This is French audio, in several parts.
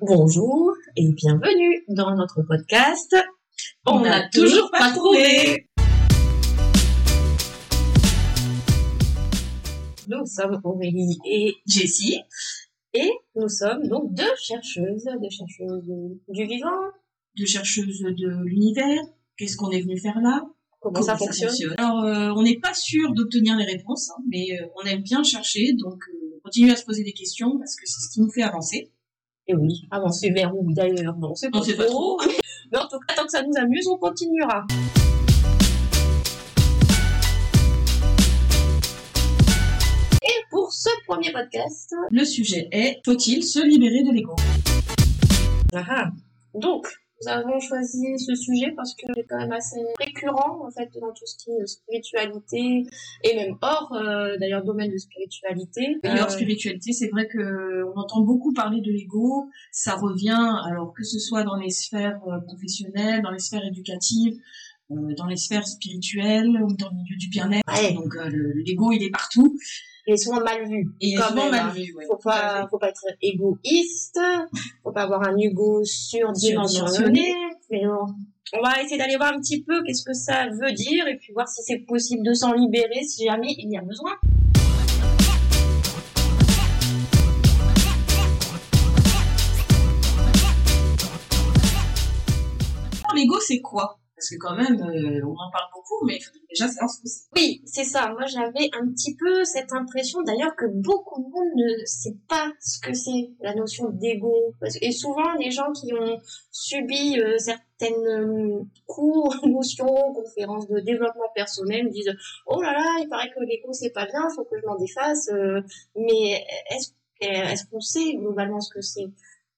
Bonjour et bienvenue dans notre podcast. On n'a toujours pas trouvé. Nous sommes Aurélie et Jessie. et nous sommes donc deux chercheuses, deux chercheuses du vivant. de chercheuse de l'univers. Qu'est-ce qu'on est venu faire là? Comment, ça fonctionne? Alors, euh, on n'est pas sûr d'obtenir les réponses, hein, mais euh, on aime bien chercher, donc euh, on continue à se poser des questions parce que c'est ce qui nous fait avancer. Et oui, avancer vers où d'ailleurs? Non, c'est pas, On sait pas trop. Mais en tout cas, tant que ça nous amuse, on continuera. Et pour ce premier podcast, Le sujet est faut-il se libérer de l'ego? Ah ah. Donc, nous avons choisi ce sujet parce que c'est quand même assez récurrent en fait dans tout ce qui est spiritualité et même hors euh, d'ailleurs domaine de spiritualité. Et hors Euh, spiritualité, c'est vrai que on entend beaucoup parler de l'ego. Ça revient, alors que ce soit dans les sphères euh, professionnelles, dans les sphères éducatives, euh, dans les sphères spirituelles ou dans le milieu du bien-être. Ouais. Donc euh, le- l'ego, il est partout. il est souvent mal vu. Et Quand souvent même, mal hein. vu. ouais. Faut pas, faut pas être égoïste, faut pas avoir un ego surdimensionné. Mais bon, on va essayer d'aller voir un petit peu qu'est-ce que ça veut dire et puis voir si c'est possible de s'en libérer si jamais il y a besoin. L'ego, c'est quoi? Parce que quand même, euh, on en parle beaucoup, mais il déjà savoir ce que. Oui, c'est ça. Moi, j'avais un petit peu cette impression, d'ailleurs, que beaucoup de monde ne sait pas ce que c'est la notion d'ego. Et souvent, les gens qui ont subi euh, certaines euh, cours, notions, conférences de développement personnel disent "Oh là là, il paraît que l'ego c'est pas bien, faut que je m'en défasse." mais est-ce est-ce qu'on sait globalement ce que c'est?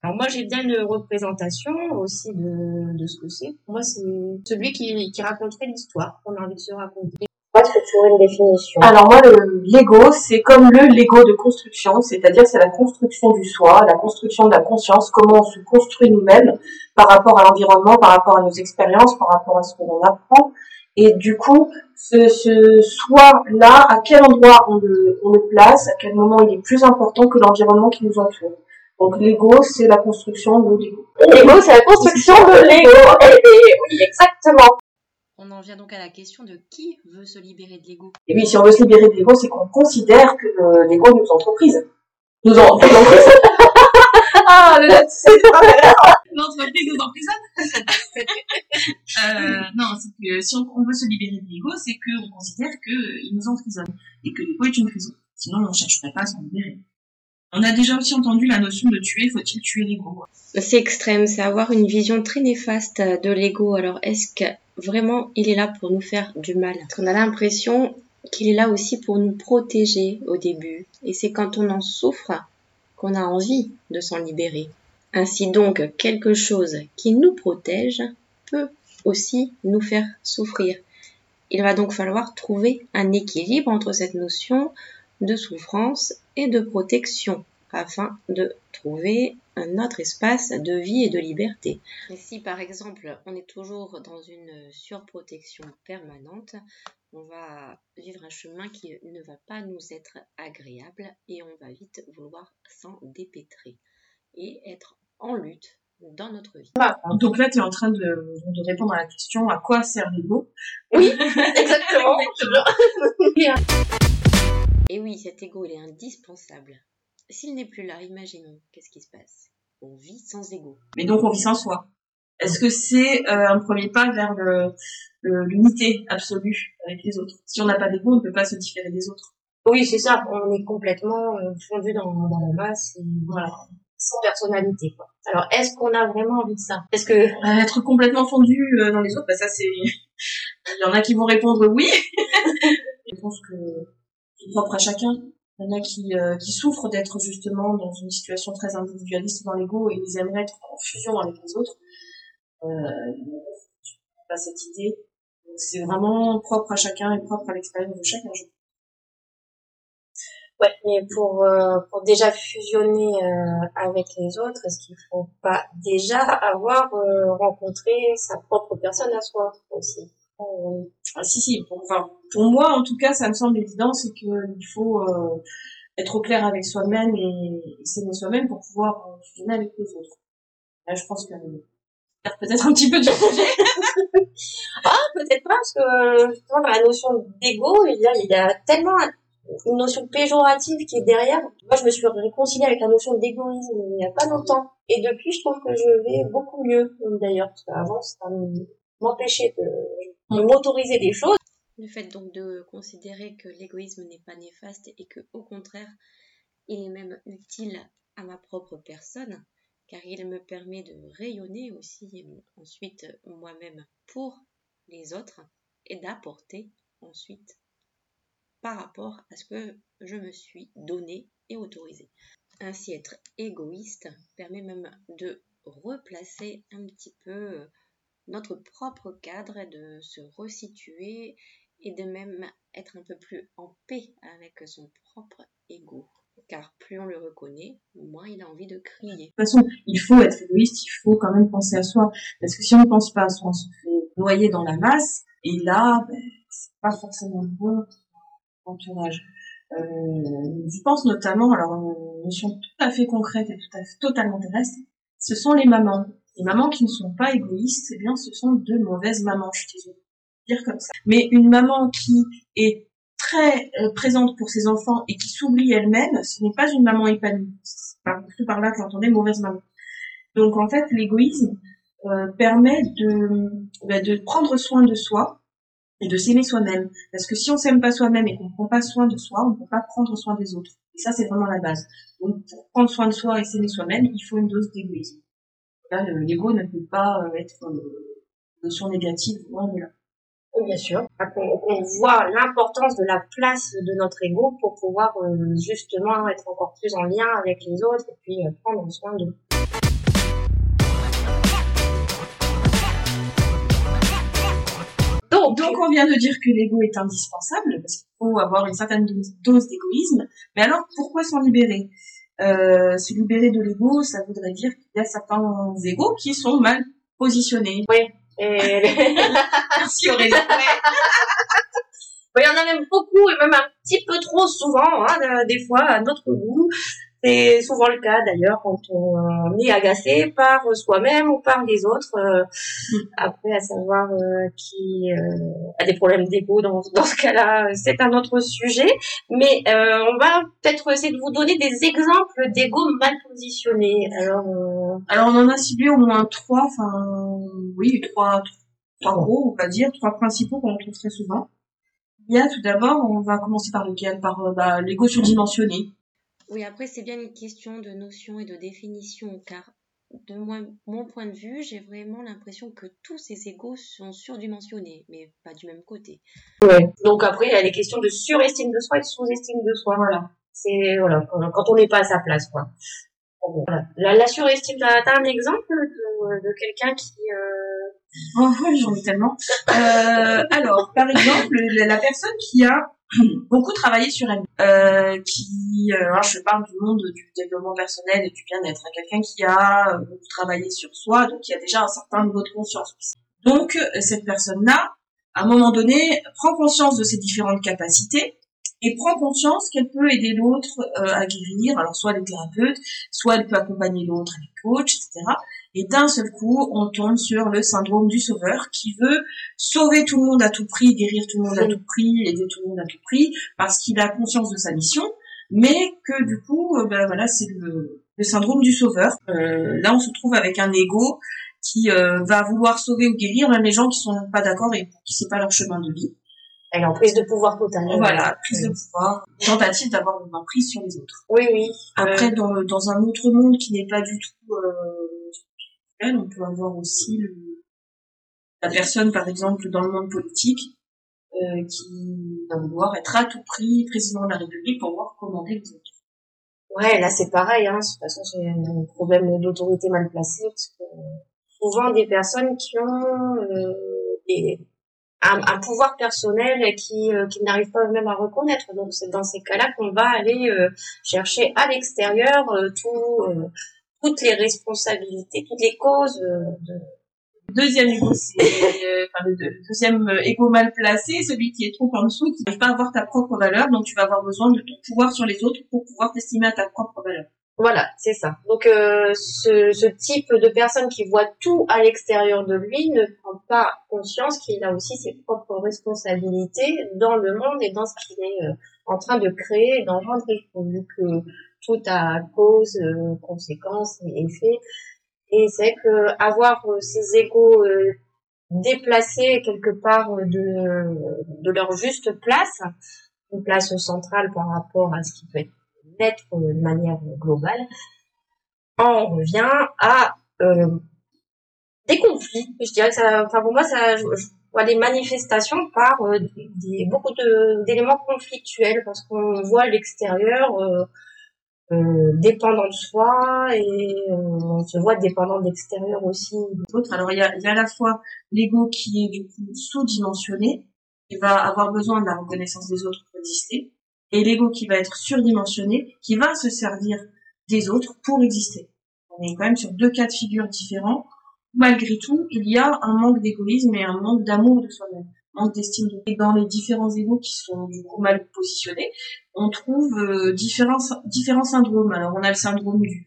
Alors moi j'ai bien une représentation aussi de, de ce que c'est. Pour moi c'est celui qui, qui raconterait l'histoire qu'on a envie de se raconter. Est-ce que tu aurais une définition? Alors moi, le Lego, c'est comme le Lego de construction, c'est-à-dire c'est la construction du soi, la construction de la conscience, comment on se construit nous-mêmes par rapport à l'environnement, par rapport à nos expériences, par rapport à ce que l'on apprend. Et du coup, ce, ce soi-là, à quel endroit on le, on le place, à quel moment il est plus important que l'environnement qui nous entoure? Donc Lego, c'est la construction de Lego. Lego, c'est la construction de Lego. Et, et- oui, exactement. On en vient donc à la question de qui veut se libérer de l'ego? Et oui, si on veut se libérer de l'ego, c'est qu'on considère que euh, l'ego nous entreprise. Nous en, nous entreprise. ah, le c'est L'entreprise nous emprisonne euh, Non, c'est que si on, on veut se libérer de l'ego, c'est qu'on considère qu'il nous emprisonne et que l'ego est une prison. Sinon, on ne chercherait pas à s'en libérer. On a déjà aussi entendu la notion de tuer, faut-il tuer l'ego C'est extrême, c'est avoir une vision très néfaste de l'ego. Alors est-ce que vraiment il est là pour nous faire du mal? Parce qu'on a l'impression qu'il est là aussi pour nous protéger au début. Et c'est quand on en souffre qu'on a envie de s'en libérer. Ainsi donc, quelque chose qui nous protège peut aussi nous faire souffrir. Il va donc falloir trouver un équilibre entre cette notion de souffrance et de protection afin de trouver un autre espace de vie et de liberté. Et si par exemple on est toujours dans une surprotection permanente, on va vivre un chemin qui ne va pas nous être agréable et on va vite vouloir s'en dépêtrer et être en lutte dans notre vie. Donc là, tu es en train de, de répondre à la question à quoi sert l'ego Oui, exactement. Et oui, cet ego il est indispensable. S'il n'est plus là, imaginons, qu'est-ce qui se passe? On vit sans ego. Mais donc, on vit sans soi. Est-ce que c'est euh, un premier pas vers le- le- l'unité absolue avec les autres? Si on n'a pas d'ego, on ne peut pas se différer des autres. Oui, c'est ça. On est complètement euh, fondu dans, dans la masse et voilà, sans personnalité. Quoi. Alors, est-ce qu'on a vraiment envie de ça? Est-ce que Euh, être complètement fondu euh, dans les autres, bah ça c'est... Il y en a qui vont répondre oui. Je pense que propre à chacun. Il y en a qui, euh, qui souffrent d'être justement dans une situation très individualiste dans l'ego et ils aimeraient être en fusion avec les autres. Euh, pas cette idée. Donc, C'est vraiment propre à chacun et propre à l'expérience de chacun. Ouais, mais pour, euh, pour déjà fusionner euh, avec les autres, est-ce qu'il faut pas déjà avoir euh, rencontré sa propre personne à soi aussi? Euh, Ah, si, si. Pour, enfin, pour moi, en tout cas, ça me semble évident, c'est qu'il faut euh, être au clair avec soi-même et, s'aimer soi-même pour pouvoir euh, fusionner avec les autres. Là, je pense que peut-être un petit peu du sujet. ah, peut-être pas, parce que justement, dans la notion d'ego, il y a, il y a tellement une notion péjorative qui est derrière. Moi, je me suis réconciliée avec la notion d'égoïsme il n'y a pas longtemps. Et depuis, je trouve que je vais beaucoup mieux, d'ailleurs, parce qu'avant, ça m'empêchait de m'autoriser des choses. Le fait donc de considérer que l'égoïsme n'est pas néfaste et que, au contraire, il est même utile à ma propre personne, car il me permet de rayonner aussi ensuite moi-même pour les autres et d'apporter ensuite par rapport à ce que je me suis donné et autorisé. Ainsi être égoïste permet même de replacer un petit peu notre propre cadre et de se resituer et de même être un peu plus en paix avec son propre ego car plus on le reconnaît, moins il a envie de crier. De toute façon, il faut être égoïste, il faut quand même penser à soi, parce que si on ne pense pas à soi, on se fait noyer dans la masse, et là, ben, c'est pas forcément bon entourage. Euh, je pense notamment, alors une notion tout à fait concrète et tout à fait totalement terrestre, ce sont les mamans. Les mamans qui ne sont pas égoïstes, eh bien, ce sont de mauvaises mamans, je suis comme ça. Mais une maman qui est très euh, présente pour ses enfants et qui s'oublie elle-même, ce n'est pas une maman épanouie. Par, par là que j'entendais mauvaise maman. Donc en fait, l'égoïsme euh, permet de, bah, de prendre soin de soi et de s'aimer soi-même. Parce que si on s'aime pas soi-même et qu'on prend pas soin de soi, on ne peut pas prendre soin des autres. Et ça, c'est vraiment la base. Donc pour prendre soin de soi et s'aimer soi-même, il faut une dose d'égoïsme. Là, l'ego ne peut pas euh, être une notion négative, loin de là bien sûr. On, voit l'importance de la place de notre ego pour pouvoir euh, justement être encore plus en lien avec les autres et puis euh, prendre soin d'eux. Donc, donc, on vient de dire que l'ego est indispensable parce qu'il faut avoir une certaine dose d'égoïsme. Mais alors, pourquoi s'en libérer? Euh, Se libérer de l'ego, ça voudrait dire qu'il y a certains égos qui sont mal positionnés. Oui. Et... Merci Aurélie. il y en a même beaucoup et même un petit peu trop souvent, hein, des fois à notre goût. C'est souvent le cas d'ailleurs quand on est agacé par soi-même ou par les autres. Euh, après, à savoir euh, qui euh, a des problèmes d'ego dans, dans ce cas-là, c'est un autre sujet. Mais on va peut-être essayer de vous donner des exemples d'ego mal positionnés. Alors, alors on en a ciblé au moins trois, enfin oui, trois, trois gros, on va dire, trois principaux qu'on trouve très souvent. Il y a tout d'abord, on va commencer par lequel? Par bah, l'ego surdimensionné. Oui, après, c'est bien une question de notion et de définition, car de mon point de vue, j'ai vraiment l'impression que tous ces égos sont surdimensionnés, mais pas du même côté. Ouais. Donc après, il y a les questions de surestime de soi et de sous-estime de soi, voilà. C'est, voilà, quand on n'est pas à sa place, quoi. Voilà. La, surestime, t'as, un exemple de, de quelqu'un qui... Euh... Oh, j'en ai tellement. Euh, alors, par exemple, la personne qui a beaucoup travaillé sur elle, euh, qui, euh, je parle du monde du développement personnel et du bien-être, hein. quelqu'un qui a euh, beaucoup travaillé sur soi, donc qui a déjà un certain niveau de conscience. Donc euh, cette personne-là, à un moment donné, prend conscience de ses différentes capacités et prend conscience qu'elle peut aider l'autre à guérir, alors soit les thérapeutes, soit elle peut accompagner l'autre avec coach, etc. Et d'un seul coup, on tombe sur le syndrome du sauveur qui veut sauver tout le monde à tout prix, guérir tout le monde à tout prix, aider tout le monde à tout prix, parce qu'il a conscience de sa mission, mais que du coup, euh, ben voilà, c'est le, syndrome du sauveur. Euh, là, on se trouve avec un ego qui euh, va vouloir sauver ou guérir même les gens qui sont pas d'accord et qui c'est pas leur chemin de vie. Elle est en prise de pouvoir totale. Voilà, prise de pouvoir, tentative d'avoir une emprise sur les autres. Oui, oui. Après, dans, dans un autre monde qui n'est pas du tout on peut avoir aussi la personne, par exemple, dans le monde politique, euh, qui va vouloir être à tout prix président de la République pour voir commander les autres. Ouais, là c'est pareil. Hein. De toute façon, c'est un problème d'autorité mal placée parce que souvent des personnes qui ont euh, un, pouvoir personnel qui, euh, qui n'arrivent pas même à reconnaître. Donc c'est dans ces cas-là qu'on va aller chercher à l'extérieur tout toutes les responsabilités, toutes les causes euh, de... Deuxième égo, c'est euh, enfin, le deuxième égo euh, mal placé, celui qui est trop en dessous, qui n'arrive pas à avoir ta propre valeur, donc tu vas avoir besoin de ton pouvoir sur les autres pour pouvoir t'estimer à ta propre valeur. Voilà, c'est ça. Donc euh, ce, type de personne qui voit tout à l'extérieur de lui ne prend pas conscience qu'il a aussi ses propres responsabilités dans le monde et dans ce qu'il est euh, en train de créer et d'engendrer, vu que tout a cause, euh, conséquence et effet. Et c'est que avoir euh, ces égaux déplacés quelque part de, de leur juste place, une place centrale par rapport à ce qui peut être de manière globale, on revient à euh, des conflits. Je dirais que enfin pour moi, je, vois des manifestations par euh, beaucoup d'éléments conflictuels parce qu'on voit l'extérieur euh, dépendant de soi et on se voit dépendant de l'extérieur aussi. Alors il y a, y a à la fois l'ego qui est sous-dimensionné, qui va avoir besoin de la reconnaissance des autres pour exister, et l'ego qui va être surdimensionné, qui va se servir des autres pour exister. On est quand même sur deux cas de figure différents. Malgré tout, il y a un manque d'égoïsme et un manque d'amour de soi-même, manque d'estime de Et dans les différents égos qui sont du coup mal positionnés, on trouve euh, différents, syndromes. Alors on a le syndrome du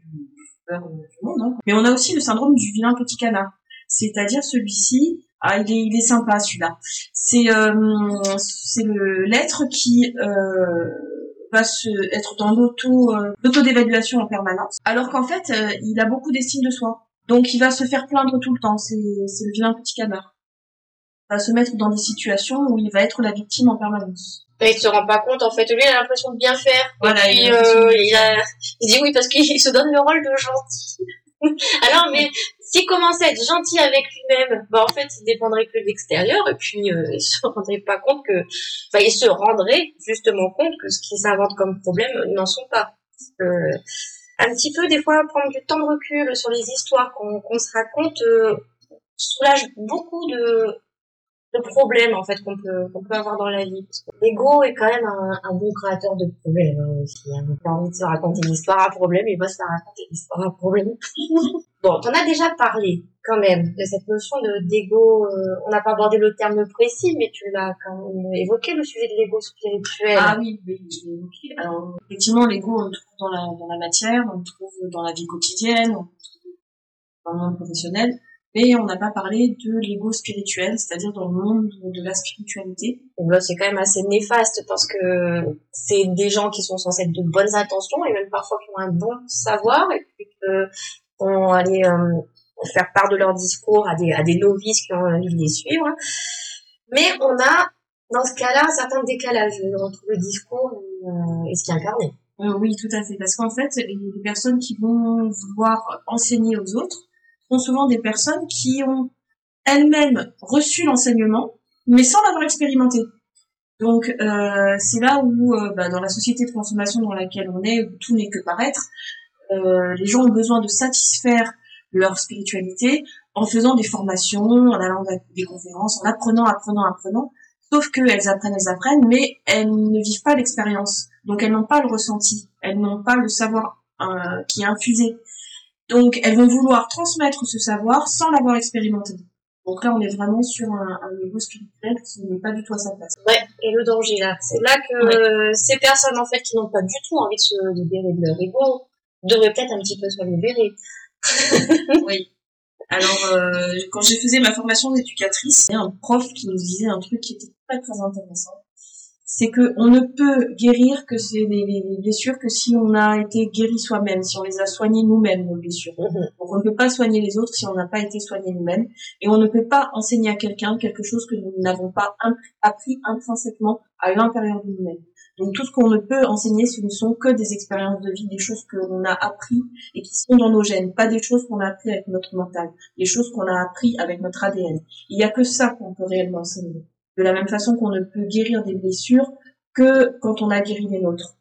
du monde, hein. mais on a aussi le syndrome du vilain petit canard. C'est-à-dire celui-ci, ah, il est, il est sympa celui-là. C'est euh, c'est l'être qui euh, va se être dans l'auto euh, d'évaluation en permanence, alors qu'en fait il a beaucoup d'estime de soi. Donc il va se faire plaindre tout le temps. C'est c'est le vilain petit canard. Il va se mettre dans des situations où il va être la victime en permanence. Et il se rend pas compte, en fait, lui, il a l'impression de bien faire. Voilà, Et puis, euh, a- il dit oui parce qu'il se donne le rôle de gentil. Alors, mais s'il commençait à être gentil avec lui-même, bah, en fait, il dépendrait que de l'extérieur et puis euh, il se rendrait pas compte que, enfin, il se rendrait justement compte que ce qu'il s'invente comme problème n'en sont pas. Un petit peu, des fois, prendre du temps de recul sur les histoires qu'on qu'on se raconte euh, soulage beaucoup de, de problèmes en fait qu'on peut qu'on peut avoir dans la vie. L'ego est quand même un, bon créateur de problèmes hein, aussi. Hein. A envie de se raconter une histoire à problème, il va se raconter une histoire à problème. bon, t'en as déjà parlé quand même de cette notion de d'ego. euh, on n'a pas abordé le terme précis, mais tu l'as quand même évoqué le sujet de l'ego spirituel. Ah oui, oui, je. Alors, effectivement, l'ego, on le trouve dans la, dans la matière, on le trouve dans la vie quotidienne, on le trouve dans le monde professionnel, mais on n'a pas parlé de l'ego spirituel, c'est-à-dire dans le monde de la spiritualité. C'est quand même assez néfaste parce que c'est des gens qui sont censés être de bonnes intentions et même parfois qui ont un bon savoir et puis que vont aller euh, faire part de leur discours à des, à des novices qui ont envie de les suivre. Mais on a, dans ce cas-là, un certain décalage entre le discours et, euh, et ce qui est incarné. Euh, oui, tout à fait, parce qu'en fait, les personnes qui vont vouloir enseigner aux autres souvent des personnes qui ont elles-mêmes reçu l'enseignement, mais sans l'avoir expérimenté. Donc euh, c'est là où, euh, bah, dans la société de consommation dans laquelle on est, où tout n'est que paraître, euh, les gens ont besoin de satisfaire leur spiritualité en faisant des formations, en allant à des conférences, en apprenant, apprenant, apprenant. Sauf qu'elles apprennent, elles apprennent, mais elles ne vivent pas l'expérience. Donc elles n'ont pas le ressenti, elles n'ont pas le savoir qui est infusé. Donc elles vont vouloir transmettre ce savoir sans l'avoir expérimenté. Donc là on est vraiment sur un, un niveau spirituel qui n'est pas du tout à sa place. Ouais, et le danger là. C'est là que euh, ces personnes en fait qui n'ont pas du tout envie de se libérer de leur ego devraient peut-être un petit peu se libérer. oui. Alors, euh, quand je faisais ma formation d'éducatrice, il y a un prof qui nous disait un truc qui était très très intéressant. C'est que on ne peut guérir que c'est les, les- les blessures que si on a été guéri soi-même, si on les a soignées nous-mêmes nos blessures. Mhm. Donc on ne peut pas soigner les autres si on n'a pas été soigné nous-mêmes, et on ne peut pas enseigner à quelqu'un quelque chose que nous n'avons pas appris intrinsèquement à l'intérieur de nous-mêmes. Donc tout ce qu'on ne peut enseigner, ce ne sont que des expériences de vie, des choses que l'on a appris et qui sont dans nos gènes, pas des choses qu'on a appris avec notre mental, des choses qu'on a appris avec notre ADN. Il n'y a que ça qu'on peut réellement enseigner. De la même façon qu'on ne peut guérir des blessures que quand on a guéri les nôtres.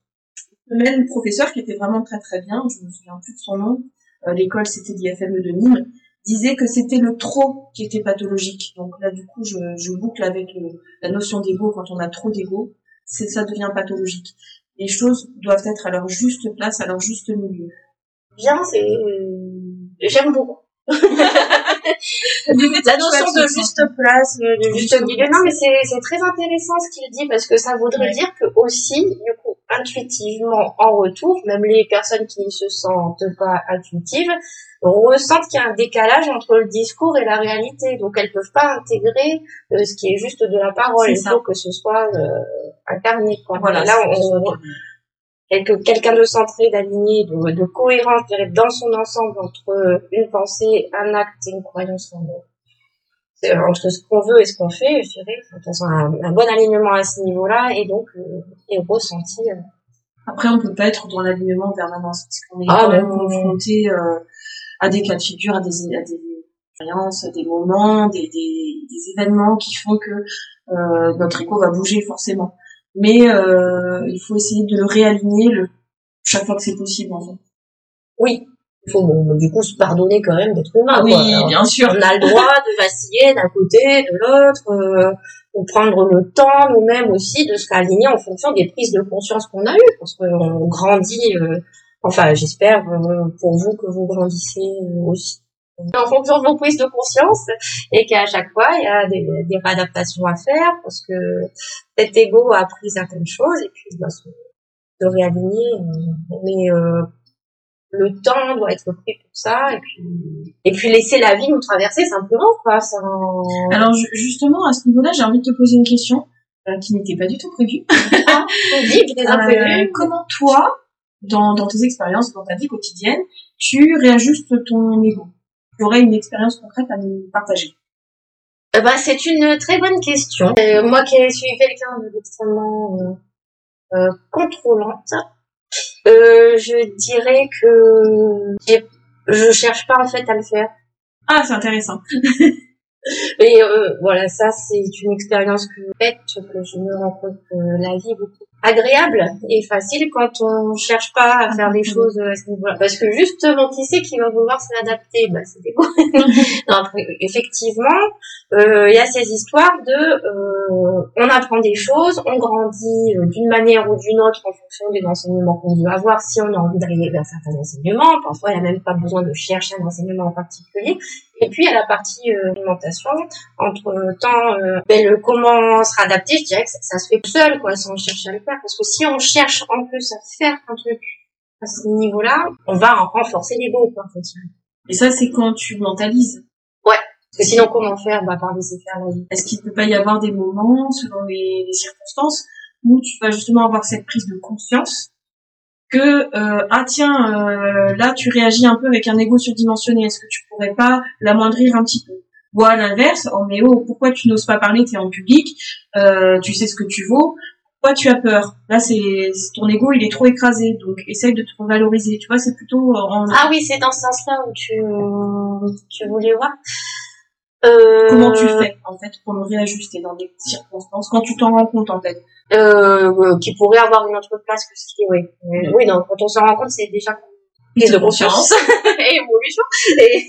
Même professeur qui était vraiment très très bien, je me souviens plus de son nom, euh, l'école c'était l'IFME de Nîmes, disait que c'était le trop qui était pathologique. Donc là du coup je, je boucle avec le- la notion d'ego quand on a trop d'ego, c'est ça devient pathologique. Les choses doivent être à leur juste place, à leur juste milieu. Bien, c'est j'aime beaucoup. La notion de juste place, de juste milieu. Non, mais c'est c'est très intéressant ce qu'il dit parce que ça voudrait Ouais. dire que aussi, du coup, intuitivement en retour, même les personnes qui ne se sentent pas intuitives, ressentent qu'il y a un décalage entre le discours et la réalité. Donc elles peuvent pas intégrer euh, ce qui est juste de la parole. Il faut que ce soit euh, incarné. Quoi. Voilà, là, on, quelqu'un de centré, d'aligné, de, de cohérent, je dirais, dans son ensemble entre une pensée, un acte et une croyance entre ce qu'on veut et ce qu'on fait, je dirais, de toute façon, un, bon alignement à ce niveau-là et donc euh, et ressenti. Euh. Après, on peut pas être dans l'alignement en permanence parce qu'on est ah, quand même confronté euh, à des cas de figure, à des, à des expériences, des moments, des, des, des, événements qui font que euh, notre écho va bouger forcément. Mais euh, il faut essayer de le réaligner le, chaque fois que c'est possible en fait. Oui, il faut du coup se pardonner quand même d'être humain. Oui, bien sûr. On a le droit de vaciller d'un côté, de l'autre, euh, pour prendre le temps nous-mêmes aussi de se réaligner en fonction des prises de conscience qu'on a eues, parce qu'on grandit. Euh, enfin, j'espère euh, pour vous que vous grandissez euh, aussi en fonction de vos prises de conscience et qu'à chaque fois il y a des, des réadaptations à faire parce que cet ego a appris certaines choses et puis il doit se, se réaligner mais euh, le temps doit être pris pour ça et puis et puis laisser la vie nous traverser simplement quoi ça... alors justement à ce niveau-là j'ai envie de te poser une question euh, qui n'était pas du tout prévue. Ah, euh, comment toi dans, dans tes expériences dans ta vie quotidienne tu réajustes ton ego? Tu aurais une expérience concrète à nous partager euh, bah, c'est une très bonne question. Euh, moi qui suis quelqu'un d'extrêmement euh, contrôlante, je dirais que je cherche pas en fait à le faire. Ah, c'est intéressant. Et voilà, ça c'est une expérience que que je me rends compte que la vie est beaucoup agréable et facile quand on cherche pas à faire des choses à ce niveau-là. Parce que justement, qui sait qui va vouloir s'adapter Bah, c'est des non, effectivement, euh, il y a ces histoires de, euh, on apprend des choses, on grandit euh, d'une manière ou d'une autre en fonction des enseignements qu'on veut avoir. Si on a envie d'arriver vers certains enseignements, parfois il n'y a même pas besoin de chercher un enseignement en particulier. Et puis à la partie euh, alimentation, entre temps, euh, ben, le comment se réadapter, je dirais que ça, ça, se fait tout seul, quoi, sans chercher à le faire. Parce que si on cherche en plus à faire un truc à ce niveau-là, on va en renforcer l'ego, quoi, en fait. Et ça, c'est quand tu mentalises. Ouais. Parce que sinon, comment faire? Bah, par laisser faire la vie. Est-ce qu'il peut pas y avoir des moments, selon les, les circonstances, où tu vas justement avoir cette prise de conscience que euh, ah tiens euh, là tu réagis un peu avec un ego surdimensionné est-ce que tu pourrais pas l'amoindrir un petit peu? Ou à l'inverse oh mais oh pourquoi tu n'oses pas parler? T'es en public euh, tu sais ce que tu vaux toi tu as peur? Là, c'est ton ego, il est trop écrasé, donc essaye de te revaloriser. Tu vois, c'est plutôt en... Ah oui, c'est dans ce sens-là où tu, tu voulais voir. Euh... Comment tu fais, en fait, pour le réajuster dans des circonstances, quand tu t'en rends compte, en fait? Euh, Qui pourrait avoir une autre place que ce qui oui. Oui, non, quand on s'en rend compte, c'est déjà prise de conscience et évolution. Et...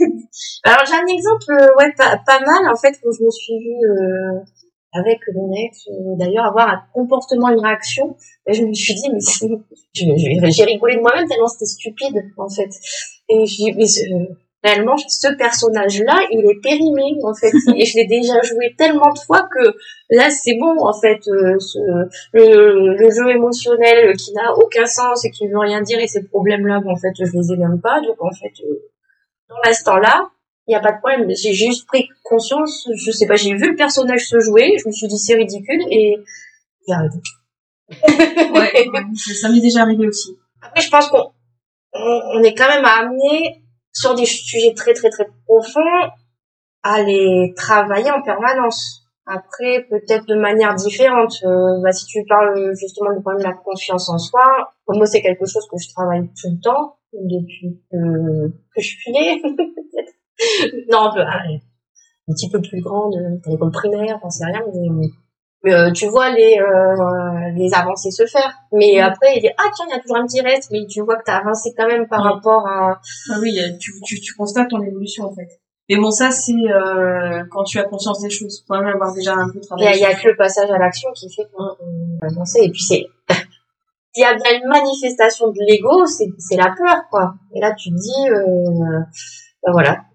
Alors, j'ai un exemple, euh, ouais, pas, pas mal, en fait, où je me suis vue... Euh avec mon ex, euh, d'ailleurs, avoir un comportement, une réaction. Et je me suis dit, mais j'ai rigolé de moi-même tellement c'était stupide, en fait. Et je dis, mais réellement, ce personnage-là, il est périmé, en fait. Et je l'ai déjà joué tellement de fois que là, c'est bon, en fait. Euh, ce, le, le, jeu émotionnel qui n'a aucun sens et qui ne veut rien dire et ces problèmes-là, en fait, je les ai même pas. Donc, en fait, euh, dans l'instant-là, il n'y a pas de problème. J'ai juste pris conscience, je sais pas, j'ai vu le personnage se jouer, je me suis dit c'est ridicule et j'ai arrêté. ouais, ça m'est déjà arrivé aussi. Après, je pense qu'on on est quand même amené sur des sujets très très très profonds à les travailler en permanence. Après, peut-être de manière différente. Euh, bah, si tu parles justement du problème de la confiance en soi, pour moi c'est quelque chose que je travaille tout le temps depuis que, que je suis née, non, un peu, un petit peu plus grande, à l'école primaire, j'en sais rien, mais, euh, tu vois les, euh, les avancées se faire. Mais après, il dit, ah tiens, il y a toujours un petit reste, mais tu vois que tu as avancé quand même par rapport à... Ah oui, tu, tu, tu constates ton évolution en fait. Mais bon, ça, c'est euh, quand tu as conscience des choses. Faut même avoir déjà un peu travaillé. Il y, a que le passage à l'action qui fait qu'on avance. Et puis, c'est... il y a bien une manifestation de l'ego, c'est, la peur, quoi. Et là, tu te dis, euh, ben voilà, Euh,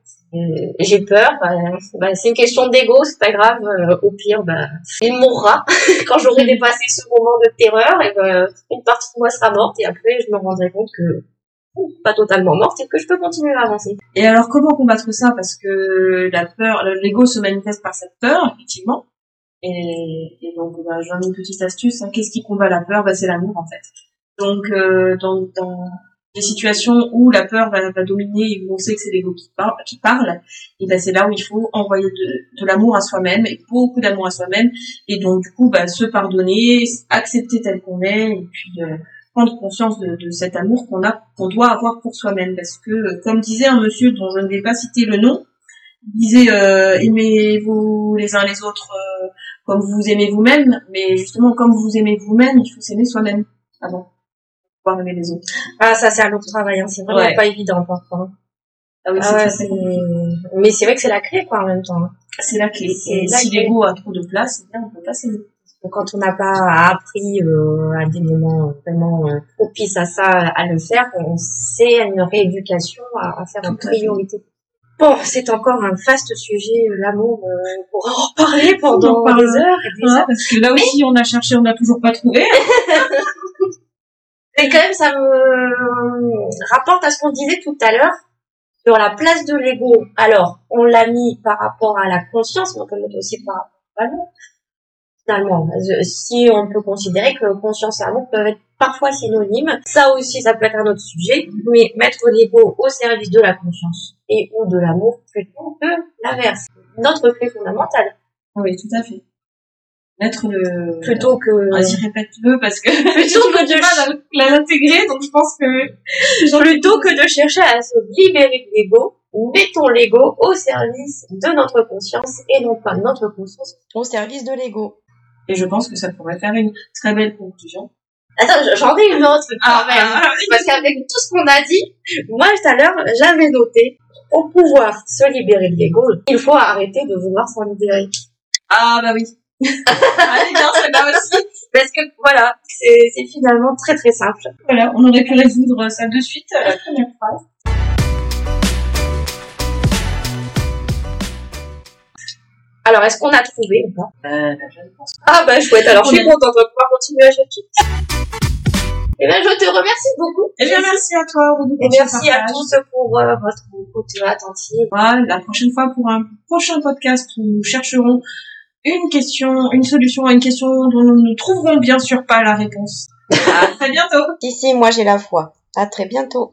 j'ai peur, bah, bah, c'est une question d'ego, c'est pas grave. euh, au pire, bah, il mourra quand j'aurai dépassé ce moment de terreur. Et bah, une partie de moi sera morte et après, je me rendrai compte que pas totalement morte et que je peux continuer à avancer. Et alors, comment combattre ça? Parce que la peur, l'ego se manifeste par cette peur, effectivement. Et, et donc, bah, j'en ai une petite astuce. hein. Qu'est-ce qui combat la peur? Bah, C'est l'amour, en fait. Donc, euh, dans, dans des situations où la peur va, dominer et où on sait que c'est l'ego qui, qui parle, et ben c'est là où il faut envoyer de, l'amour à soi-même, et beaucoup d'amour à soi-même. Et donc, du coup, bah, se pardonner, accepter tel qu'on est, et puis... euh, prendre conscience de, de cet amour qu'on a, qu'on doit avoir pour soi-même, parce que, comme disait un monsieur dont je ne vais pas citer le nom, il disait euh, aimez-vous les uns les autres euh, comme vous vous aimez vous-même, mais justement comme vous vous aimez vous-même, il faut s'aimer soi-même avant les autres. Ah, ça, c'est un long travail, hein. c'est vraiment Ouais. pas évident parfois. Ah oui, Ah c'est ouais, très, c'est-. Mais c'est vrai que c'est la clé, quoi, en même temps. C'est la clé. c'est Et la si l'ego a trop de place, eh bien, on peut pas s'aimer. Donc, Quand on n'a pas appris euh, à des moments vraiment euh, propices à ça, à le faire, on sait une rééducation à, à faire en priorité. Bon, c'est encore un vaste sujet, euh, l'amour. euh, on pourra en reparler pendant des heures et des Voilà, heures. parce que là aussi, on a cherché, on n'a toujours pas trouvé. Et quand même, ça me rapporte à ce qu'on disait tout à l'heure sur la place de l'ego. Alors, on l'a mis par rapport à la conscience, mais on peut le mettre aussi par rapport à l'amour. Finalement, si on peut considérer que conscience et amour peuvent être parfois synonymes, ça aussi, ça peut être un autre sujet, mais mettre l'ego au service de la conscience et ou de l'amour plutôt que l'inverse. Notre clé fondamentale. Oui, tout à fait. Mettre le... Plutôt que, Vas-y, répète-le, parce que plutôt que de mal à l'intégrer, donc je pense que... Plutôt que de chercher à se libérer de l'ego, mettons l'ego au service de notre conscience et non pas notre conscience au service de l'ego. Et je pense que ça pourrait faire une très belle conclusion. Attends, j'en ai une autre quand même. ah, Parce qu'avec tout ce qu'on a dit, moi tout à l'heure, j'avais noté, pour pouvoir se libérer de l'ego, il faut arrêter de vouloir s'en libérer. ah bah oui. Allez, bien, c'est là aussi. Parce que voilà, c'est finalement très très simple. Voilà, on aurait pu résoudre ça de suite à la première phrase. Alors, est-ce qu'on a trouvé ou pas? Euh, je ne pense Ah bah chouette, alors je suis On contente de pouvoir continuer à chercher. Eh bien, je te remercie beaucoup. Eh bien, merci à toi, Et merci à tous pour euh, votre écoute attentive. Voilà, la prochaine fois pour un prochain podcast où nous chercherons une question, une solution à une question dont nous ne trouverons bien sûr pas la réponse. À très bientôt. Ici, moi j'ai la foi. À très bientôt.